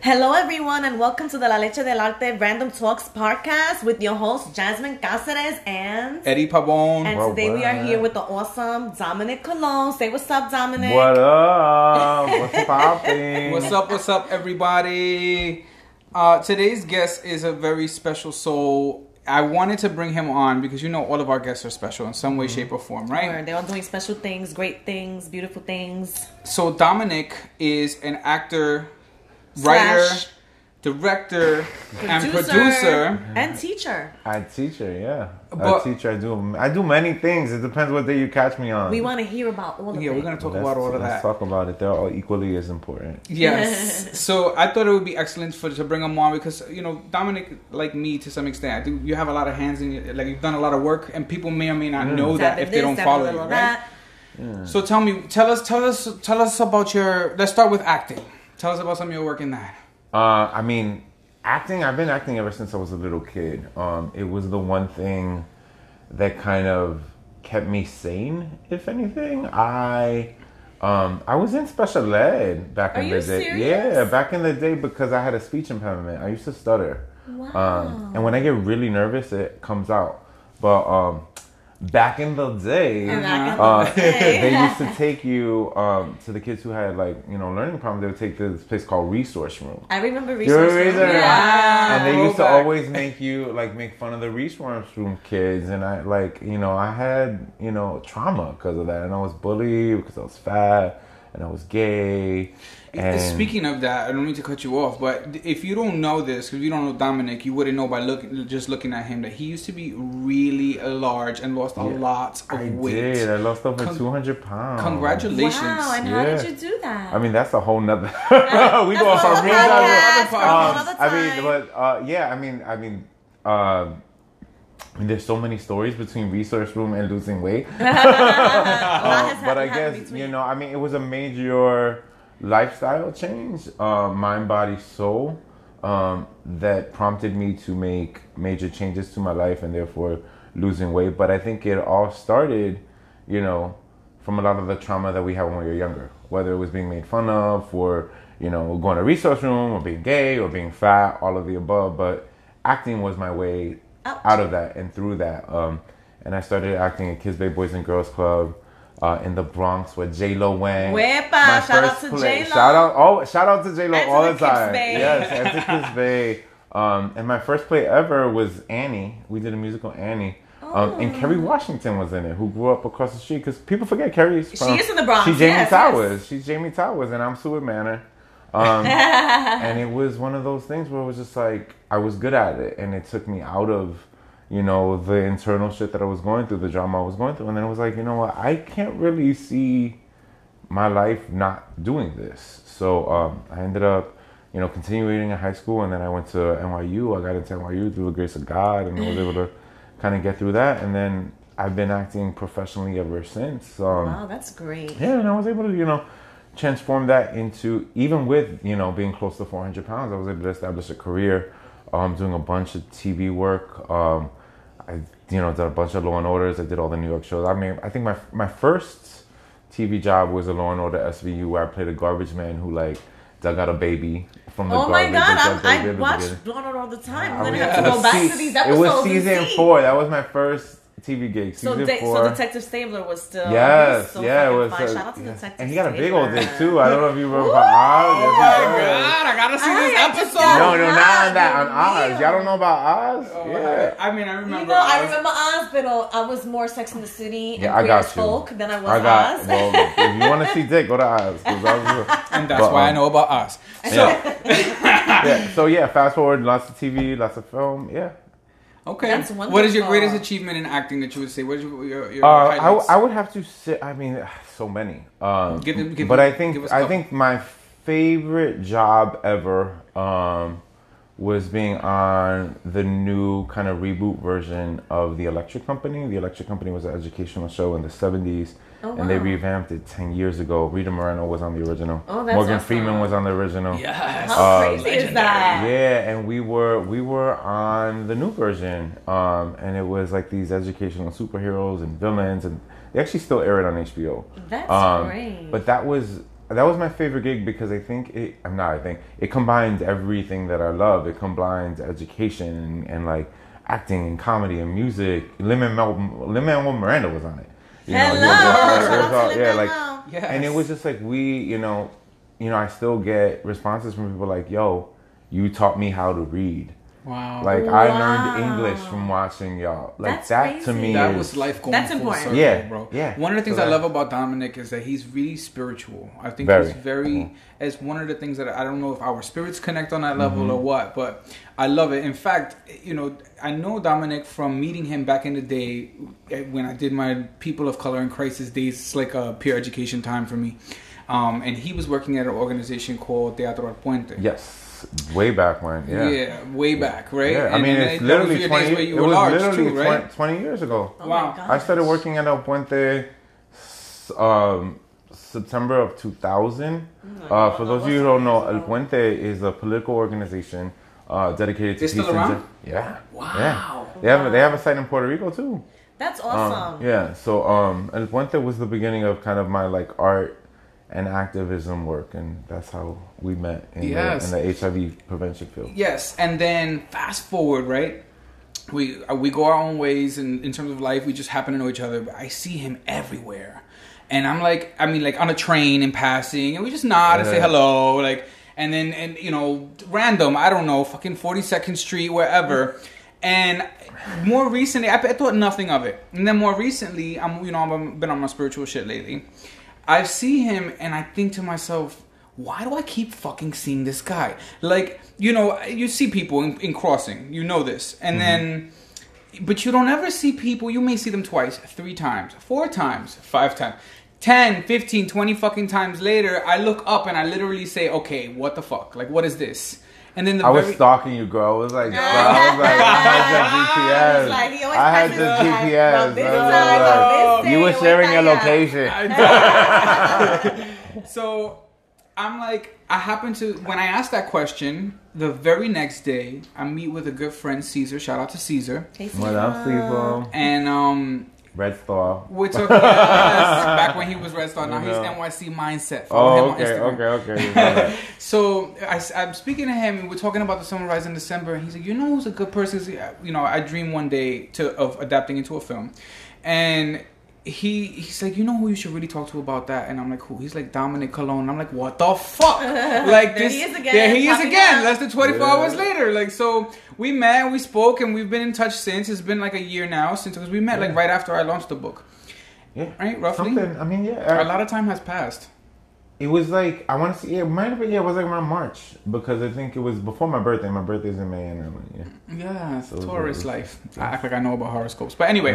Hello, everyone, and welcome to the La Leche del Arte Random Talks podcast with your host, Jasmine Cáceres and Eddie Pavon. And Well, today we are here with the awesome Dominic Colon. Say what's up, Dominic. What up? What's popping? What's up, what's up, everybody? Uh, today's guest is a very special soul. I wanted to bring him on because you know all of our guests are special in some way, Mm-hmm. shape, or form, Or right? They're all doing special things, great things, beautiful things. So Dominic is an actor, writer, Slash director, and producer. and teacher. I teacher, yeah. But- I teacher. I do. I do many things. It depends what day you catch me on. We want to hear about all of Yeah, it. we're gonna talk Let's, about all of let's that. talk about it. They're all equally as important. Yes. so I thought it would be excellent for to bring him on because you know Dominic, like me to some extent, I do. You have a lot of hands in it. Like you've done a lot of work, and people may or may not mm. know that Tap if in they don't follow you, right? that. So tell me, tell us, tell us, tell us about your. Let's start with acting. Tell us about some of your work in that. Uh, I mean, acting. I've been acting ever since I was a little kid. Um, it was the one thing that kind of kept me sane. If anything, I. Um, I was in special ed back Are in you the day. serious? Yeah, back in the day because I had a speech impediment. I used to stutter. Wow. Um, and when I get really nervous, it comes out. But um, back in the day, And back uh, the day. they used to take you um, to the kids who had like you know learning problems. They would take to this place called Resource Room. I remember resource. remember Room. that? Yeah. And they used to always make you like make fun of the resource room kids, and I like you know I had you know trauma because of that, and I was bullied because I was fat and I was gay. And Speaking of that, I don't mean to cut you off, but if you don't know this, because you don't know Dominic, you wouldn't know by looking, just looking at him that he used to be really large and lost a lot of I weight. did. I lost over Con- two hundred pounds. Congratulations! Wow, and how did you do that? I mean, that's a whole nother. we go That's a from whole real podcast to- for a um, other I mean, but uh, yeah, I mean, I mean, uh, I mean, there's so many stories between resource room and losing weight. A Uh, but I guess you know, I mean, it was a major lifestyle change, uh, mind, body, soul, um, that prompted me to make major changes to my life and therefore losing weight. But I think it all started, you know, from a lot of the trauma that we had when we were younger, whether it was being made fun of or you know going to resource room or being gay or being fat, all of the above. But acting was my way Ouch. out of that and through that. Um, and I started acting at Kips Bay Boys and Girls Club uh, in the Bronx where J Lo went. Wepa, My shout out to play- J.Lo. Shout out, oh, shout out to J Lo all the the time. Bay. Yes, and to Kips Bay. Um, and my first play ever was Annie. We did a musical Annie. Um, and Kerry Washington was in it, who grew up across the street. Because people forget Kerry's from. She is in the Bronx, She's Jamie yes, Towers. She's Jamie Towers, and I'm Seward Manor. Um, and it was one of those things where it was just like I was good at it, and it took me out of, you know, the internal shit that I was going through, the drama I was going through, and then it was like, you know what, I can't really see my life not doing this. So um, I ended up, you know, continuing in high school, and then I went to NYU. I got into NYU through the grace of God, and I was able to kind of get through that, and then I've been acting professionally ever since. Um, Wow, that's great. yeah, and I was able to, you know, transform that into even with you know being close to 400 pounds, I was able to establish a career, um, doing a bunch of TV work. Um, I you know did a bunch of Law and Orders. I did all the New York shows. I mean, I think my my first TV job was a Law and Order SVU where I played a garbage man who like dug out a baby from the Oh my garbage. god, dug the baby I at watch. Law and Order all the time. I I'm gonna have to go was back to these episodes. It was season four. That was my first TV gig. So, Season De- four. so Detective Stabler was still Yes, so yeah, it was. fine. uh, Shout out to yeah. Detective And he got a big old dick too. I don't know if you remember Ooh. Oz. Oh my he god, I gotta see I this just episode. No, no, not on that. On Oz. Y'all don't know about Oz? Oh, yeah. I mean, I You remember. know, I remember Oz, but uh, I was more Sex in the City and Yeah, I got you. Folk than I was I got. Oz. Well, if you want to see Dick, go to Oz. 'cause Oz is- and that's but, why I um, know about us. So, Yeah. yeah. So yeah, fast forward, lots of TV, lots of film. Yeah. Okay. That's What is your greatest achievement in acting that you would say? What is your, your, your Uh, I, would have to say. I mean, so many. Um, Give them- give but them- I think give us a I couple. think my favorite job ever um, was being on the new kind of reboot version of the Electric Company. The Electric Company was an educational show in the '70s, Oh, and they revamped it ten years ago. Rita Moreno was on the original. Oh, that's Morgan awesome. Freeman was on the original. yes. How Um, crazy is that? Yeah, and we were we were on the new version, um, and it was like these educational superheroes and villains, and they actually still air it on HBO. That's Um, great. But that was that was my favorite gig because I think it. I'm not. I think it combines everything that I love. It combines education and, and like acting and comedy and music. Lin Manuel Miranda was on it. You Hello. he was- Shout there was out to all- yeah, like, Yes. and it was just like we, you know, you know, I still get responses from people like, "Yo, you taught me how to read." Wow. Like I Wow. learned English from watching y'all. Like That's that to crazy. me that is was life going That's important. circle, Yeah, bro. yeah. One of the things So I love about Dominic is that he's really spiritual. I think Very. he's very. Mhm. It's one of the things that I don't know if our spirits connect on that level Mm-hmm. or what, but I love it. In fact, you know, I know Dominic from meeting him back in the day eh, when I did my People of Color in Crisis days. It's like a peer education time for me. Um, and he was working at an organization called Teatro al Puente. yes, way back when. Yeah. Yeah, way back, right? Yeah, I And- mean, it's that was literally your days twenty. where you it was large literally too, right? 20, 20 years ago. Oh Wow. I started working at El Puente um, September of 2000. Uh, for those of you who don't know, El Puente is a political organization uh, dedicated to It's still peace and around? Yeah. Wow. Yeah. They have they have a site in Puerto Rico too. That's Um, awesome. yeah. So um, El Puente was the beginning of kind of my like art and activism work, and that's how we met in, Yes. the, in the HIV prevention field. Yes, and then fast forward, right? We uh, we go our own ways, and in terms of life, we just happen to know each other. But I see him everywhere, and I'm like, I mean, like on a train in passing, and we just nod and say hello, like, and then and you know, random, I don't know, fucking Forty Second Street, wherever, and. More recently, I, I thought nothing of it, and then more recently, I'm you know I've been on my spiritual shit lately. I see him and I think to myself, why do I keep fucking seeing this guy? Like, you know, you see people in, in crossing, you know this, and mm-hmm. then, but you don't ever see people, you may see them twice, three times, four times, five times. 10, 15, 20 fucking times later, I look up and I literally say, okay, what the fuck? Like, what is this? And then the I was stalking you, girl. I was like, bro, I was like, I had your GPS. Like, he always I had passes your. GPS. From this I was side, like, you were sharing your location. so I'm like, I happen to when I asked that question, the very next day I meet with a good friend, Caesar. Shout out to Caesar. Hey, What up, people? And um, Red Star. we're talking yes, back when he was Red Star. Now he's NYC Mindset. Follow him Oh, okay, Instagram. okay, okay. So I, am speaking to him, and we're talking about the sunrise in December. And he's like, "You know who's a good person? You know, I dream one day to of adapting into a film." And he he's like, "You know who you should really talk to about that?" And I'm like, "Who?" He's like, "Dominic Colon." I'm like, "What the fuck?" Like There this, he is again, There he is again. up. Less than 24 Yeah. hours later. Like so, we met, we spoke, and we've been in touch since. It's been like a year now since because we met like right after I launched the book. Yeah. Right, roughly. Something, I mean, yeah. A lot of time has passed. It was like, I want to see, it might have been, yeah, it was like around March. Because I think it was before my birthday. My birthday's in May. And I'm like, yeah. Yeah, it's So it's Taurus like- life. I act like I know about horoscopes, but anyway.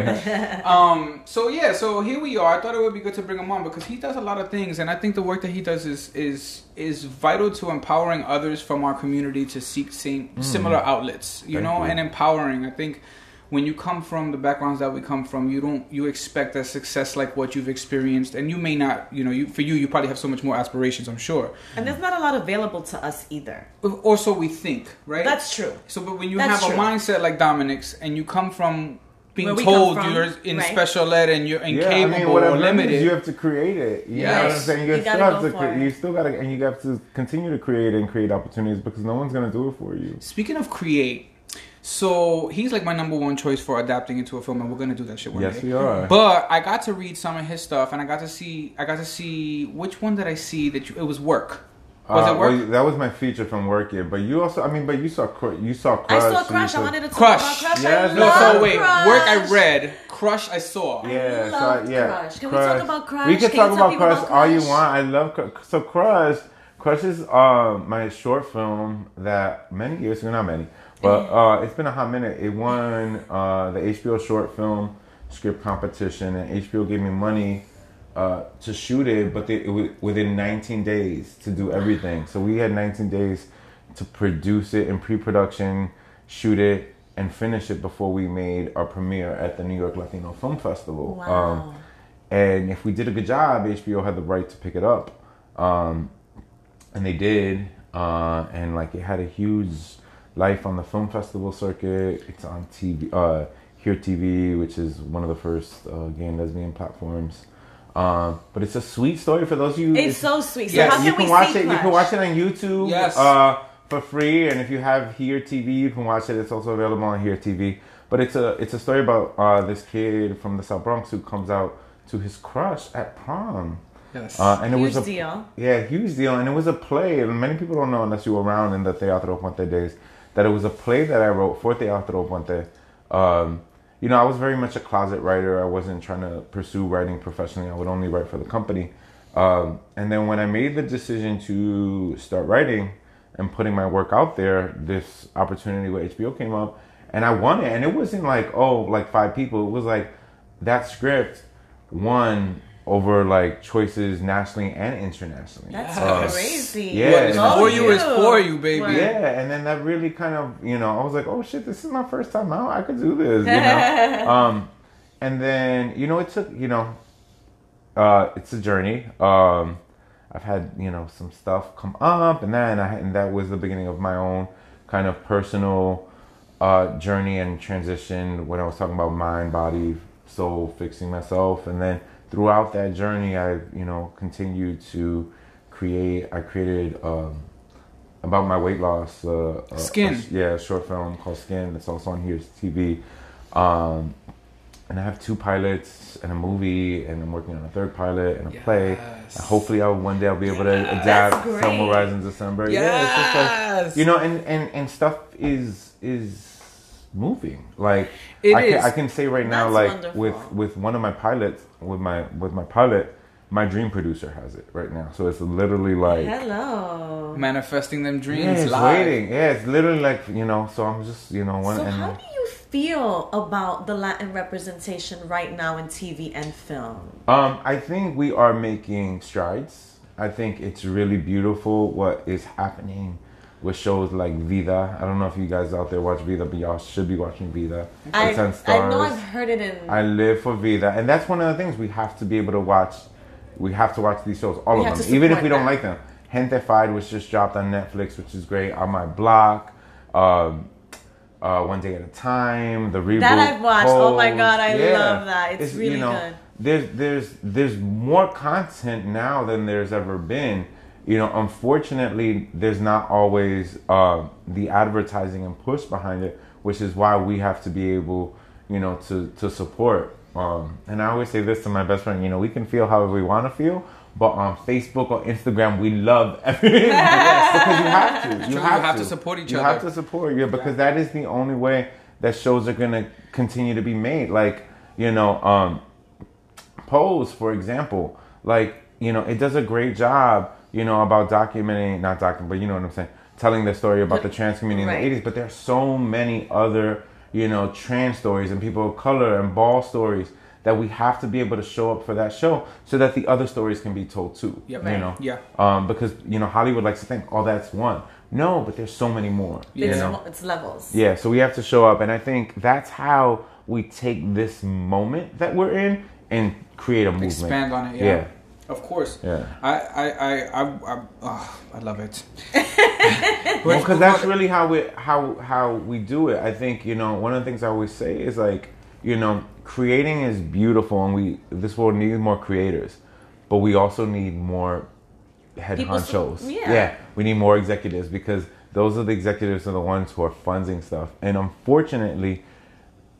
um, so yeah, so here we are. I thought it would be good to bring him on because he does a lot of things, and I think the work that he does is is is vital to empowering others from our community to seek same similar outlets. You Mm. Thank know, you. and empowering. I think when you come from the backgrounds that we come from, you don't you expect a success like what you've experienced, and you may not. You know, you for you, you probably have so much more aspirations. I'm sure. And there's not a lot available to us either. Or so we think, right? That's true. So, but when you That's have true. a mindset like Dominic's and you come from being told from, you're in right. special ed and you're Yeah, incapable I mean, whatever or limited, you have to create it. You know what I'm saying? You, You still gotta have go to. for cre- it. You still gotta, and you have to continue to create and create opportunities because no one's gonna do it for you. speaking of create, so he's like my number one choice for adapting into a film, and we're gonna do that shit one Yes, day. we are. But I got to read some of his stuff, and I got to see, I got to see which one did I see that you, it was work. Was Uh, it work? well, that was my feature from work here, but you also, I mean, but you saw, Cr- you saw I Crush. saw you Crush. I saw- wanted to talk Crush. about Crush. Yes, I no, so wait, Crush. work I read, crush I saw. Yeah, loved so yeah, Crush. Can we talk about Crush? We can, Can talk you tell about Crush all you want. I love Crush. So Crush, Crush is uh, my short film that many years ago, not many, but uh, it's been a hot minute. It won uh, the HBO short film script competition, and HBO gave me money uh, to shoot it, but they, it was within 19 days to do everything. So we had 19 days to produce it in pre-production, shoot it, and finish it before we made our premiere at the New York Latino Film Festival. Um, Wow. and if we did a good job, HBO had the right to pick it up, um, and they did. Uh, and like it had a huge life on the film festival circuit. It's on TV, uh, Here TV, which is one of the first uh, gay and lesbian platforms. Um, but it's a sweet story for those of you. Who It's so sweet. So Yes. how can you we can watch see it. You can watch it on YouTube. Yes. Uh, for free, and if you have Here TV, you can watch it. It's also available on Here TV. But it's a it's a story about uh, this kid from the South Bronx who comes out to his crush at prom. Yes. Uh, and it was a deal. yeah, huge deal, and it was a play. And many people don't know unless you were around in the Teatro Puente days that it was a play that I wrote for Teatro Puente. Um, you know, I was very much a closet writer. I wasn't trying to pursue writing professionally. I would only write for the company. Um, and then when I made the decision to start writing and putting my work out there, this opportunity with HBO came up, and I won it. And it wasn't like oh, like five people. It was like that script won over like choices nationally and internationally. That's Yes. crazy. Yeah. What is Go for you is for you, baby. Word. Yeah, and then that really kind of, you know, I was like, oh shit, this is my first time out. I could do this, you know. um, and then, you know, it took, you know, uh, it's a journey. Um, I've had, you know, some stuff come up, and then I, and that was the beginning of my own kind of personal uh, journey and transition when I was talking about mind, body, soul, fixing myself, and then throughout that journey, I, you know, continued to create. I created. Um, about my weight loss. Uh, uh, Skin. a- yeah, a short film called Skin. It's also on Here's TV. Um, and I have two pilots and a movie, and I'm working on a third pilot and a play. And hopefully, I'll one day I'll be able to adapt. Sunrise in December. Yeah, it's just like Yes. you know, and and and stuff is is moving. Like It I is. can I can say right now, That's like wonderful. with with one of my pilots, with my with my pilot, my dream producer has it right now. So it's literally like. Hello. Manifesting them dreams Yeah, it's live. waiting. Yeah, it's literally like you know. So I'm just you know one So and how do you feel about the Latin representation right now in TV and film? um, I think we are making strides. I think it's really beautiful what is happening with shows like Vida. I don't know if you guys out there watch Vida, but y'all should be watching Vida. I, It's on I know I've heard it in. I live for Vida, and that's one of the things we have to be able to watch. We have to watch these shows, all We of them, even if we don't like them. Gentefied was just dropped on Netflix, which is great. On my block, um, uh, One Day at a Time, the reboot. That I've watched. Oh my God, I love that. It's really good. There's there's there's more content now than there's ever been. You know, unfortunately, there's not always uh, the advertising and push behind it, which is why we have to be able, you know, to to support. Um, and I always say this to my best friend, you know, we can feel however we want to feel, but on Facebook or Instagram, we love everything because you have to. You True, have, you have to. to support each you other. You have to support you because that is the only way that shows are gonna continue to be made. Like you know, um, Pose, for example, like you know, it does a great job, you know, about documenting, not documenting, but you know what I'm saying, telling the story about the trans community Right. in the '80s. But there are so many other, you know, trans stories and people of color and ball stories that we have to be able to show up for that show so that the other stories can be told too. Yep. You Right. know, Yeah. um, because you know Hollywood likes to think, oh, that's one. No, but there's so many more. Yeah. You It's, know? it's levels. Yeah, so we have to show up, and I think that's how we take this moment that we're in and create a movement. Expand on it. Yeah. Yeah. Of course. Yeah. I I I I I, oh, I love it. Well, because that's really how we how how we do it. I think you know one of the things I always say is like you know creating is beautiful, and we this world needs more creators, but we also need more head People honchos. so- yeah. we need more executives because those are the executives are the ones who are funding stuff, and unfortunately,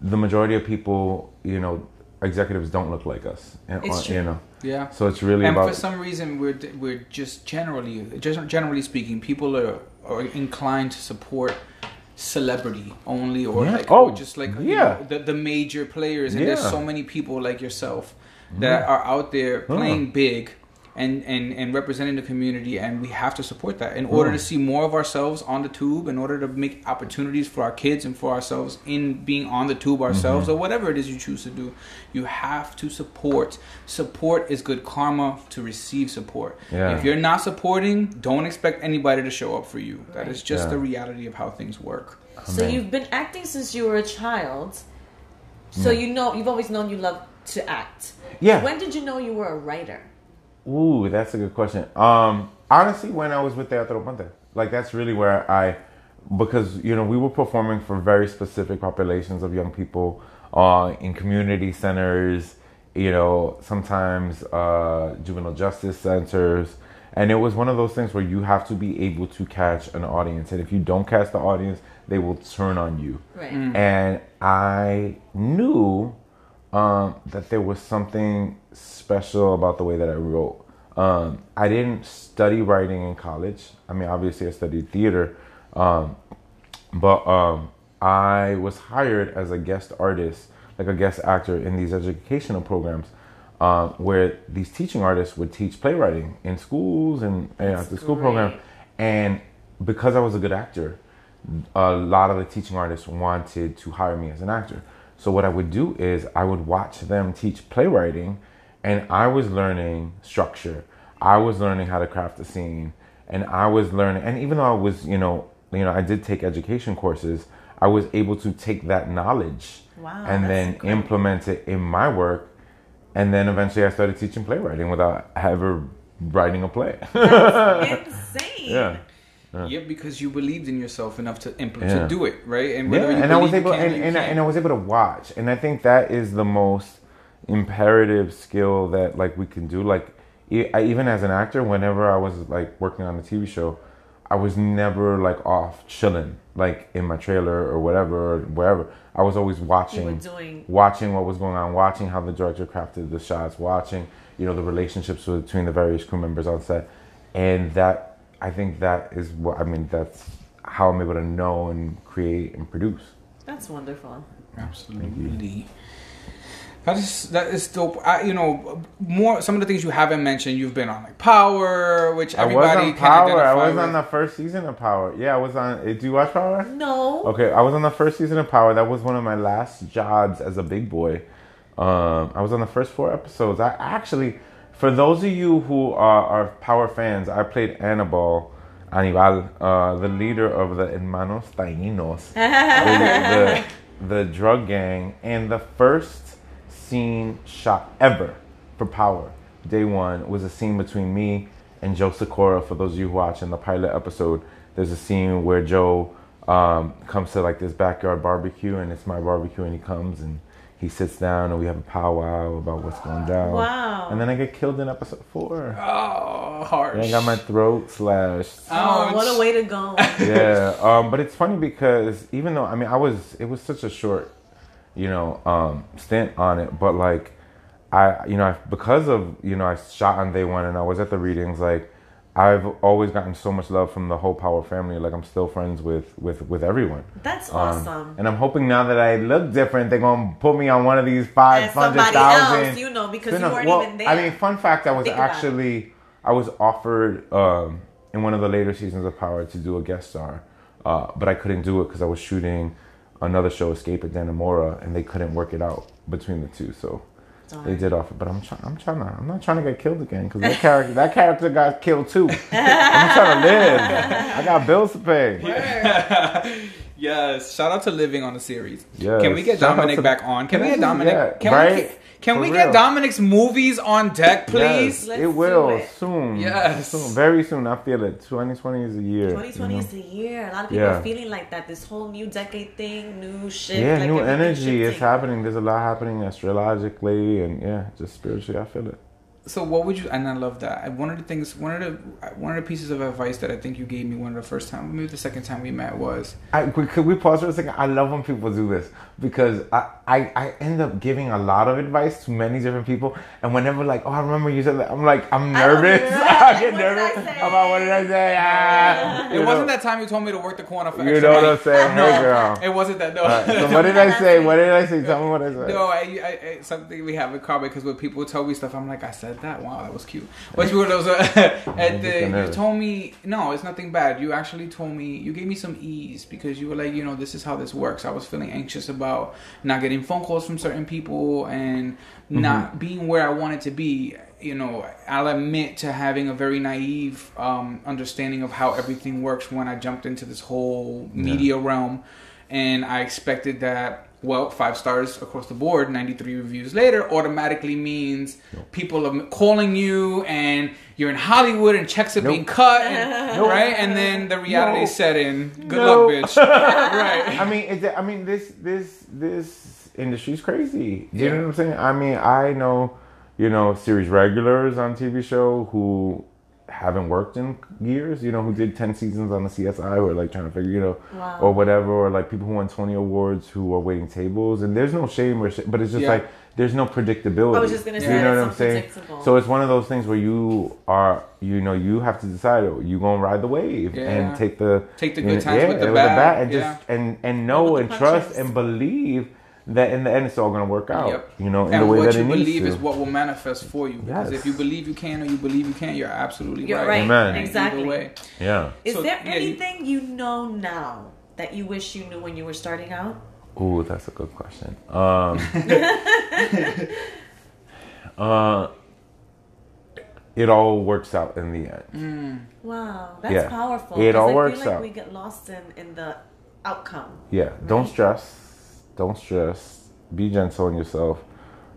the majority of people, you know, executives don't look like us, and It's true. you know, Yeah. so it's really and about for some reason, we're we're just generally, just generally speaking, people are are inclined to support celebrity only, or Yeah. like, Oh, or just like you yeah. know, the the major players. And there's so many people like yourself that are out there playing big. And, and, and representing the community and we have to support that in order to mm. see more of ourselves on the tube in order to make opportunities for our kids and for ourselves in being on the tube ourselves mm-hmm. or whatever it is you choose to do you have to support support is good karma to receive support Yeah. if you're not supporting don't expect anybody to show up for you that is just Yeah. the reality of how things work So you've been acting since you were a child. So mm. you know you've always known you love to act. Yeah. When did you know you were a writer? Ooh, that's a good question. Um, honestly, when I was with Teatro Puente, like that's really where I, because you know we were performing for very specific populations of young people, uh, in community centers, you know, sometimes uh, juvenile justice centers. And it was one of those things where you have to be able to catch an audience. And if you don't catch the audience, they will turn on you. Right. And I knew um, that there was something special about the way that I wrote. Um, I didn't study writing in college. I mean, obviously, I studied theater, um, but um, I was hired as a guest artist, like a guest actor in these educational programs, um, where these teaching artists would teach playwriting in schools and, after school program. And because I was a good actor, a lot of the teaching artists wanted to hire me as an actor. So what I would do is I would watch them teach playwriting and I was learning structure. I was learning how to craft a scene and I was learning and even though I was, you know, you know, I did take education courses, I was able to take that knowledge Wow, and then great. implement it in my work and then eventually I started teaching playwriting without ever writing a play. That's insane. yeah. Yeah, because you believed in yourself enough to implement Yeah. to do it, right? And Yeah, you and I was able, and, and, I- and I was able to watch, and I think that is the most imperative skill that like we can do. Like, e- I, even as an actor, whenever I was like working on a TV show, I was never like off chilling, like in my trailer or whatever or wherever. I was always watching, doing- watching what was going on, watching how the director crafted the shots, watching you know the relationships between the various crew members on set, and that I think that is what I mean. That's how I'm able to know and create and produce. That's wonderful. Absolutely. That is that is dope. I, you know, more some of the things you haven't mentioned. You've been on like Power, which everybody I was on can Power. I was with. on the first season of Power. Yeah, I was on. eh, Do you watch Power? No. Okay, I was on the first season of Power. That was one of my last jobs as a big boy. Um, I was on the first four episodes. I actually, for those of you who are, are Power fans, I played Annabelle Anibal, uh, the leader of the Hermanos Taínos, the, the, the drug gang, and the first scene shot ever for Power, day one, was a scene between me and Joe Sikora. For those of you who watch in the pilot episode, there's a scene where Joe um, comes to like this backyard barbecue, and it's my barbecue, and he comes and he sits down, and we have a powwow about what's going down. Wow. And then I get killed in episode four. oh, harsh. And I got my throat slashed. Oh, what a way to go. yeah, um, but it's funny because even though I mean I was it was such a short, you know, um, stint on it, but like I you know I, because of you know I shot on day one and I was at the readings like I've always gotten so much love from the whole Power family. Like I'm still friends with with with everyone. That's Um, awesome. and I'm hoping now that I look different, they're gonna put me on one of these five hundred somebody else, you know, because you weren't well, even there. I mean, fun fact: I was Think actually I was offered um, in one of the later seasons of Power to do a guest star, uh, but I couldn't do it because I was shooting another show, Escape at Dannemora, and they couldn't work it out between the two. So Darn. they did offer, but I'm trying. I'm trying to. I'm not trying to get killed again because that character that character got killed too. I'm trying to live. I got bills to pay. yes. Shout out to Living on the series. Yes. Can we get Shout Dominic to- back on? Can, Can we get Dominic? yeah, can right? we? Can For we get. Dominic's movies on deck, please? Let's it will it. soon. Yes. soon, very soon. I feel it. 2020 is a year. 2020 you know? is a year. A lot of people Yeah. are feeling like that. This whole new decade thing, new shit. Yeah, like new energy is happening. There's a lot happening astrologically and yeah, just spiritually. I feel it. So what would you? And I love that. One of the things, one of the, one of the pieces of advice that I think you gave me one of the first time, maybe the second time we met was, I, could could we pause for a second? I love when people do this because I, I, I end up giving a lot of advice to many different people, and whenever like, oh, I remember you said that, I'm like, I'm I don't nervous. do I, get What did I nervous say? about what did I say. Ah, it you wasn't know, that time you told me to work the corner for You extra know what. I'm saying? Hey, No, girl. it wasn't that. No. Alright, so what did I say? What did I say? Tell me what I said. No, I, I, I, something we have in common because when people tell me stuff, I'm like, I said that. Wow, that was cute. Which one of those? And just the, you told me no, it's nothing bad. You actually told me you gave me some ease because you were like, you know, this is how this works. I was feeling anxious about not getting phone calls from certain people and Mm-hmm. not being where I wanted to be. You know, I'll admit to having a very naive um, understanding of how everything works when I jumped into this whole media realm, and I expected that Well, five stars across the board, 93 reviews later, automatically means people are calling you and you're in Hollywood and checks are being cut, and, right? And then the reality No. set in. Good No. luck, bitch. right. I mean, it, I mean, this this this industry's crazy. You Yeah. know what I'm saying? I mean, I know, you know, series regulars on TV show who haven't worked in years. You know, who did ten seasons on the CSI, who are like trying to figure, you know, Wow. or whatever, or like people who won Tony awards who are waiting tables. And there's no shame or, sh- but it's just Yeah. like there's no predictability. I was just gonna say, you know what I'm saying? So it's one of those things where you are, you know, you have to decide oh, you gonna ride the wave Yeah. and take the Take the you good know, times yeah, with the bad, and yeah. just and and know and the trust and believe that in the end it's all gonna work out. Yep. You know, in and the way what that you it needs believe to. is what will manifest for you. Because Yes. if you believe you can or you believe you can't, you're absolutely You're right. right. Amen. Exactly. Way. yeah. Is So, there yeah, anything you know now that you wish you knew when you were starting out? Ooh, that's a good question. Um, uh, it all works out in the end. Wow, that's Yeah. powerful. It all I works feel like out. we get lost in in the outcome. Yeah. Don't stress. Don't stress. Be gentle on yourself.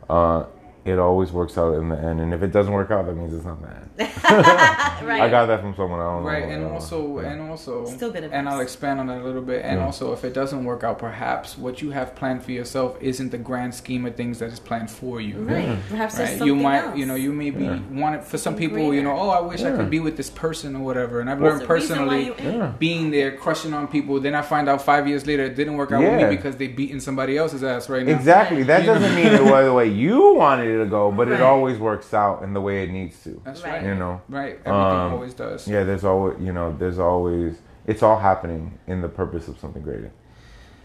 Uh, it always works out in the end, and if it doesn't work out, that means it's not bad. Right. I got that from someone I don't know. Right, and also, yeah. and also, Still good and I'll expand on that a little bit. And Yeah. also, if it doesn't work out, perhaps what you have planned for yourself isn't the grand scheme of things that is planned for you. Right. Perhaps there's Right, something you might, else. you know, you may be Yeah. wanted for some Something people. You know, oh, I wish I could be with this person or whatever. And I've There's learned a reason why personally, you in. Yeah. being there, crushing on people. Then I find out five years later it didn't work out with me because they beating somebody else's ass right now. Exactly. That You doesn't mean it was the way you wanted it to go, but Right. it always works out in the way it needs to. That's Right. right. You know. Right. Everything Um, always does. Yeah, there's always, you know, there's always, it's all happening in the purpose of something greater.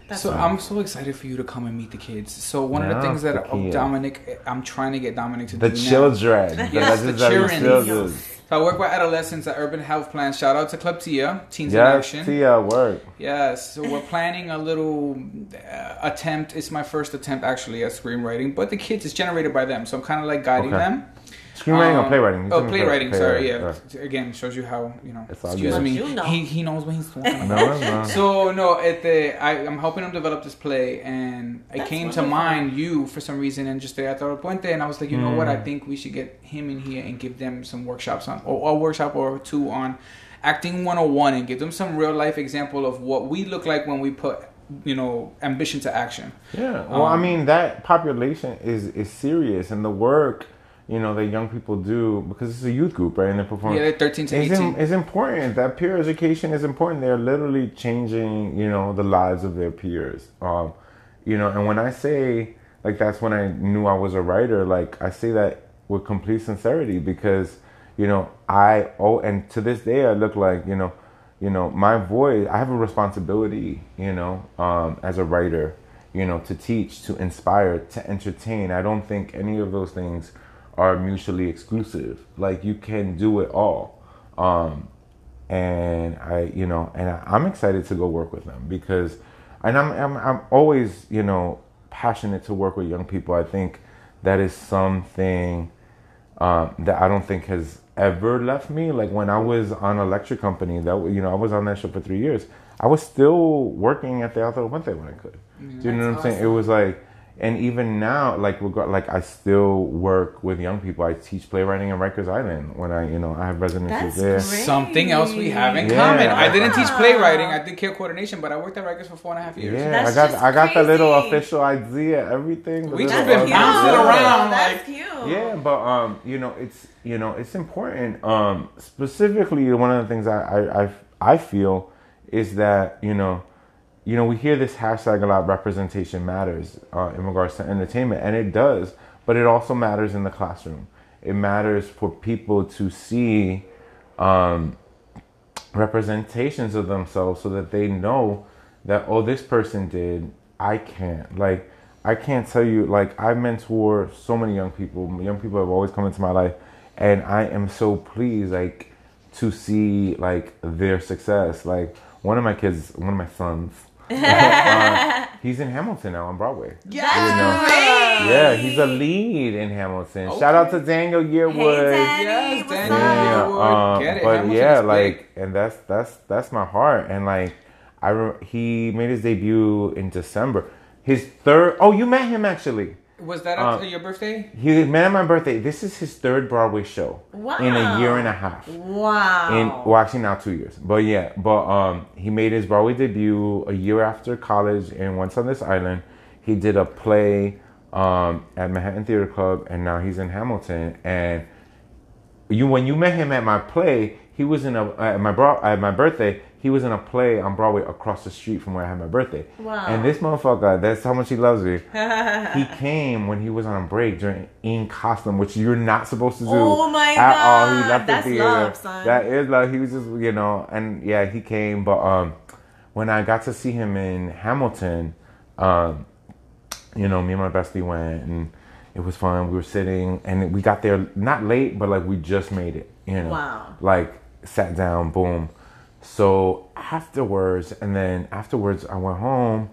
That's so right. I'm so excited for you to come and meet the kids. So one of the things that. Dominic, I'm trying to get Dominic to The do now. children. The Yes, the legends of your children. So I work with adolescents at Urban Health Plan. Shout out to Club Tia, Teens in Yes, Action. Tia, work. Yes, so we're planning a little uh, attempt. It's my first attempt actually at screenwriting, but the kids is generated by them, so I'm kind of like guiding Okay. them. Screenwriting Um, or playwriting? You Oh, playwriting. play- sorry, playwriting, yeah. Again, shows you how you know. It's excuse good. me. You know. He he knows what he's talking about. No, no. So no, at the I, I'm helping him develop this play, and it That's came to mind you for some reason, and just at Toro Puente, and I was like, you know what, Mm. I think we should get him in here and give them some workshops on, or a workshop or two on acting 101, and give them some real life example of what we look like when we put, you know, ambition to action. Yeah. Well, I Um, mean, that population is is serious, and the work, you know, that young people do because it's a youth group, right? And they're performing. Yeah, they're 13 to It's, 18. im- it's important. That peer education is important. They're literally changing, you know, the lives of their peers. Um, you know, and when I say like that's when I knew I was a writer. Like I say that with complete sincerity because, you know, I oh, and to this day I look like you know, you know, my voice. I have a responsibility, you know, um, as a writer, you know, to teach, to inspire, to entertain. I don't think any of those things are mutually exclusive. Like you can do it all. Um, and I, you know, and I, I'm excited to go work with them because, and I'm, I'm, I'm always, you know, passionate to work with young people. I think that is something um, that I don't think has ever left me. Like when I was on Electric Company, that you know, I was on that show for three years. I was still working at the Alto Puente when I could. Do you know what I'm saying? It was like, and even now, like regard, like I still work with young people. I teach playwriting in Rikers Island when I, you know, I have residencies That's there. great. Something else we have in Yeah. common. I didn't teach playwriting. I did care coordination, but I worked at Rikers for four and a half years. Yeah, That's I got just I got the little official idea, everything. We little just been bouncing around, That's like- cute. Yeah, but um, you know, it's you know, it's important. Um, specifically, one of the things I I I, I feel is that you know, you know, we hear this hashtag a lot. Representation matters uh, in regards to entertainment, and it does. But it also matters in the classroom. It matters for people to see um, representations of themselves so that they know that oh this person did i can't like i can't tell you like i mentor so many young people young people have always come into my life and i am so pleased like to see like their success like one of my kids one of my sons uh, he's in hamilton now on broadway That's You know. yeah he's a lead in hamilton shout out to daniel yearwood Danny, Yes, what's Danny. up? yeah, um, Get it. but Hamilton yeah, is big. like, and that's that's that's my heart. And like, I re- he made his debut in December. his third. Oh, you met him actually. Was that Uh, after your birthday? He met at my birthday. This is his third Broadway show in a year and a half. Wow. In well, actually now two years, but yeah, but um, he made his Broadway debut a year after college in Once on This Island. He did a play um, at Manhattan Theater Club, and now he's in Hamilton. And you, when you met him at my play, he was in a at my bro, at my birthday. He was in a play on Broadway across the street from where I had my birthday. Wow. And this motherfucker, that's how much he loves me. he came when he was on a break during in costume, which you're not supposed to do. Oh my at all. He God, left that's the theater. love, son. That is love. He was just you know, and yeah, he came. But um, when I got to see him in Hamilton, um, you know, me and my bestie went and it was fun. We were sitting and we got there not late, but like we just made it. You know, Wow. like sat down, boom. So afterwards, and then afterwards, I went home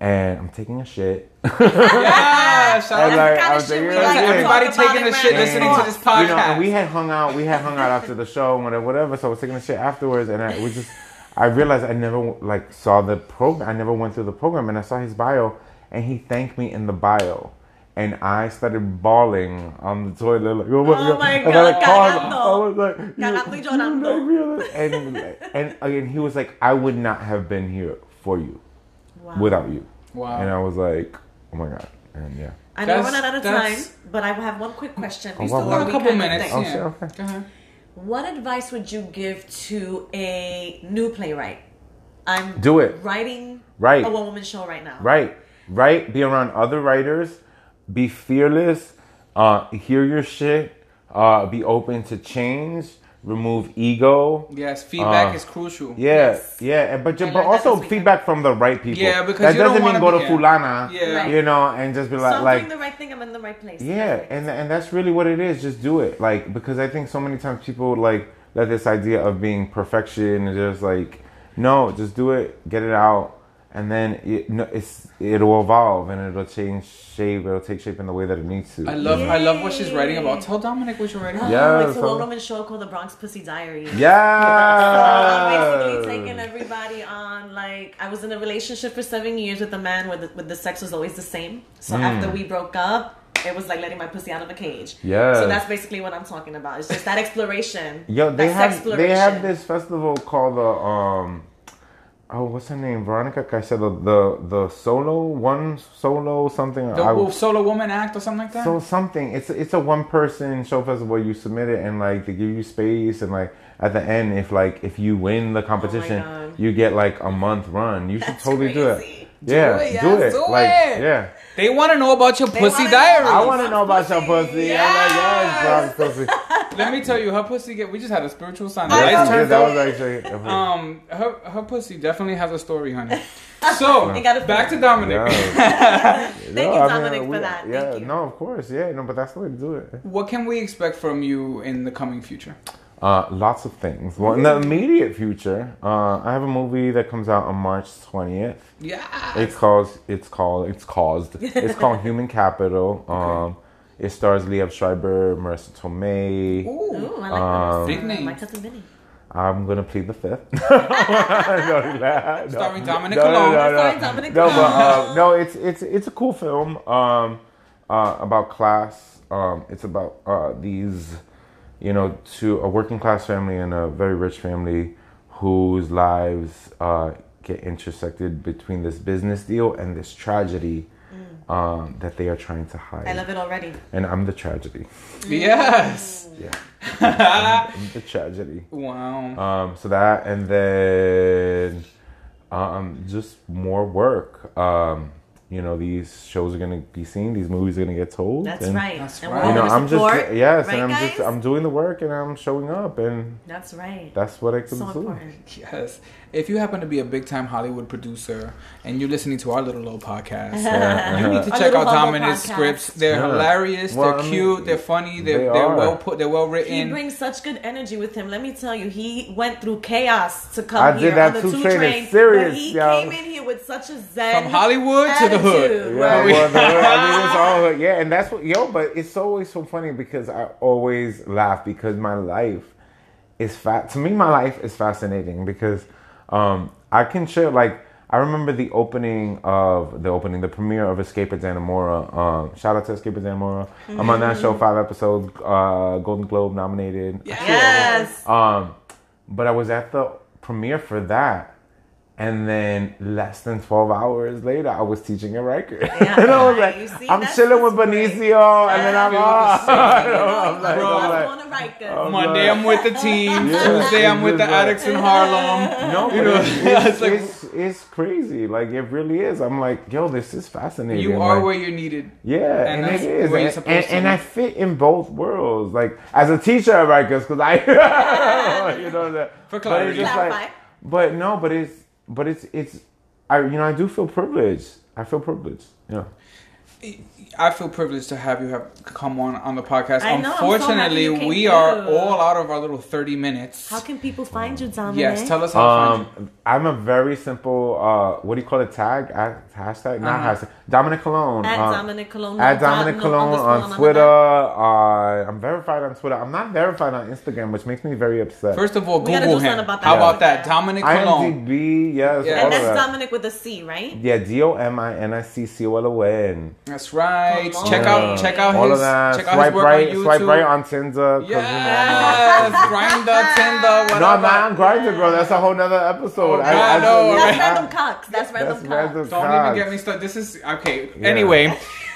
and I'm taking a shit. Yeah, shout out like, kind I of was shit like, we like everybody taking a shit random listening to this podcast. You know, and we had hung out. We had hung out after the show and whatever, whatever. So I was taking a shit afterwards, and I we just, I realized I never like saw the program. I never went through the program, and I saw his bio, and he thanked me in the bio. And I started bawling on the toilet, like, oh my Oh god! my And I, God, like, called him. cagando. I was like, you- Cagando y you llorando. like me? and and again, he was like, I would not have been here for you Wow. without you. Wow. And I was like, oh my god, and yeah. I know we're That's- running out of time, that's- but I have one quick question. Before wow. Well, a couple minutes. Oh, yeah. okay. Go ahead. What advice would you give to a new playwright? I'm Do it. writing Right. a one woman show right now. Right, right. Be around other writers. Be fearless. Uh, hear your shit. Uh, be open to change. Remove ego. Yes, feedback Uh, is crucial. Yeah, Yes. yeah, but I ju- learned but that also feedback from the right people. Yeah, because that you don't doesn't mean go be- to yeah. Fulana. Yeah. Right. you know, and just be So like, I'm like doing the right thing. I'm in the right place. yeah, Perfect. and and that's really what it is. Just do it, like because I think so many times people like let this idea of being perfection and just like no, just do it, get it out, and then it, no, it's it'll evolve and it'll change shape. It'll take shape in the way that it needs to. I love I love what she's writing about. Tell Dominic what you're writing about. Yeah. Oh, it's a so- one woman show called The Bronx Pussy Diary. Yeah. I'm basically taking everybody on like I was in a relationship for seven years with a man where the, where the sex was always the same. So Hmm. after we broke up, it was like letting my pussy out of a cage. Yeah. So that's basically what I'm talking about. It's just that exploration. Yo, they that have sexploration. they have this festival called the um oh what's her name Veronica Caicedo the the solo one solo something The I- Wolf Solo Woman Act or something like that. so something it's it's a one person show festival you submit it and like they give you space and like at the end if like if you win the oh competition God. you get like a month run you should That's totally do crazy. it yeah it, yes, do it do like it. yeah they want to know about your pussy wanna diary. I want to know about your pussy. Yes. I'm like, yes, Bronx pussy. Let me tell you, her pussy get. We just had a spiritual sign. The I lights love Yes, turned that was actually. Um, her her pussy definitely has a story, honey. So back to Dominic. Yeah. Thank No, you, I mean, Dominic, we- for that. Yeah, Thank you. no, of course, yeah, no, but that's the way to do it. What can we expect from you in the coming future? Uh, lots of things. Well, in the immediate future, uh, I have a movie that comes out on March twentieth. Yeah. It's called. It's called. It's caused. It's called Human Capital. Um, it stars Liev Schreiber, Marisa Tomei. Ooh. Ooh, I like Um, that. Big names. My cousin Vinny. I'm gonna plead the fifth. no, no, Starring Dominic no, no, Colon. no, no. Starring Dominic No, but uh, no, it's it's it's a cool film um, uh, about class. Um, it's about uh, these, you know, to a working class family and a very rich family whose lives uh, get intersected between this business deal and this tragedy um, that they are trying to hide. Mm. I love it already. and I'm the tragedy. Yes. Yeah, I'm, I'm the tragedy. Wow. Um, so that, and then um, just more work. Um, you know, these shows are gonna be seen. These movies are gonna get told. That's and, right. That's and right. You know, I'm just yes, right, and I'm guys? just I'm doing the work and I'm showing up, and That's right. that's what I can so do. important. Yes. If you happen to be a big time Hollywood producer and you're listening to our little low podcast, Yeah. you need to check out humble Dominic's podcast. scripts. They're Yeah. hilarious. Well, they're I mean, cute. they're funny. They're they they are are. well put. They're well written. He brings such good energy with him. Let me tell you, he went through chaos to come I here did that on the two train. train. Serious, but he yo. came in here with such a zen From Hollywood to the hood. Yeah, where- well, the, I mean, it's all yeah, and that's what yo. But it's always so funny because I always laugh because my life is fat. To me, my life is fascinating because um, I can share like I remember the opening of the opening, the premiere of Escape at Dannemora. Um, shout out to Escape at Dannemora. I'm on that show, five episodes, uh, Golden Globe nominated. Yes. Um, but I was at the premiere for that, and then less than twelve hours later, I was teaching at Riker, and I was like, see, I'm chilling with what's great. Benicio, and then I'm off. same. You know, I'm like, Bro, I'm like, on the right good. I'm Monday like- I'm with the team. Yeah. Tuesday I'm with the It's just addicts in Harlem. No, You know, it's, it's, it's like- it's, it's crazy. Like it really is. I'm like, yo, this is fascinating. You are Like, where you're needed. yeah, and and, it is, and, and, and. I fit in both worlds. Like as a teacher at Rikers, because I, you know that. For but clarity. just like, but no, but it's, but it's, it's, I, you know, I do feel privileged. I feel privileged. Yeah. I feel privileged to have you have come on on the podcast. I know, I'm so Unfortunately, happy you came we are through. all out of our little 30 minutes. How can people find you, Dominic? yes, tell us how to find you. Um, I'm a very simple. Uh, what do you call it? Tag? At, hashtag? Not Uh-huh. hashtag. Dominic Colon. At uh, Dominic Colon. At Dominic Colon on Twitter. Uh, I'm verified on Twitter. I'm not verified on Instagram, which makes me very upset. First of all, We Google him. about that. How about that? Dominic Colon. IMDb, yes, Yeah. all And that's that. Dominic with a C, right? Yeah, D O M I N I C C O L O N. That's right. Check on. out check out All his of that. check out Swipe his work right, on YouTube. swipe right on Tinder. 'cause, you know, I'm Yes, Grindr, Tinder, whatever. no, I'm not on Grindr, bro. That's a whole nother episode. Oh, God, That's random cocks. That's random cocks. Don't God. Even get me started. This is okay. Yeah. Anyway,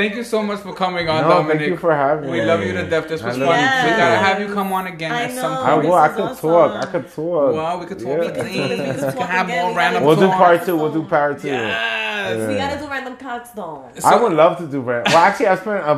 thank you so much for coming on, No, Dominic. thank you for having We me. love you to death. This was love fun. you We gotta have you come on again I at some know. I point. will. I This could is talk. I could talk. Well, we could talk Yeah. again. We could We talk can have again. more We random gotta We'll do part two. We'll do part two. Yes. We Yeah. gotta do random cocks though. I would love to do random. Well, actually, I spent a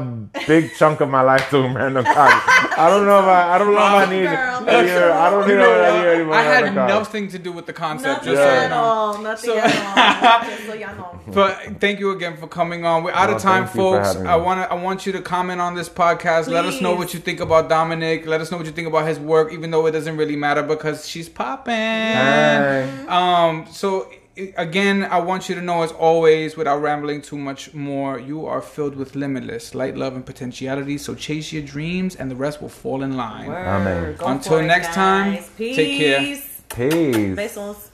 big chunk of my life doing random comics. I don't know if I. I don't know if I need. Girl, I I don't You know know if I need any more I had nothing to do with the concept. Nothing Just so at know. all. Nothing at all. So y'all know. But thank you again for coming on. We're out of time, thank you for folks. I want to. I want you to comment on this podcast. Let us know what you think about Dominic. Let us know what you think about his work, even though it doesn't really matter because she's popping. Hi. Um. So again, I want you to know, as always, without rambling too much more, you are filled with limitless light, love, and potentiality. So chase your dreams, and the rest will fall in line. Word. Amen. Go Until for it, next time, guys. take care. Peace. Peace. Besos.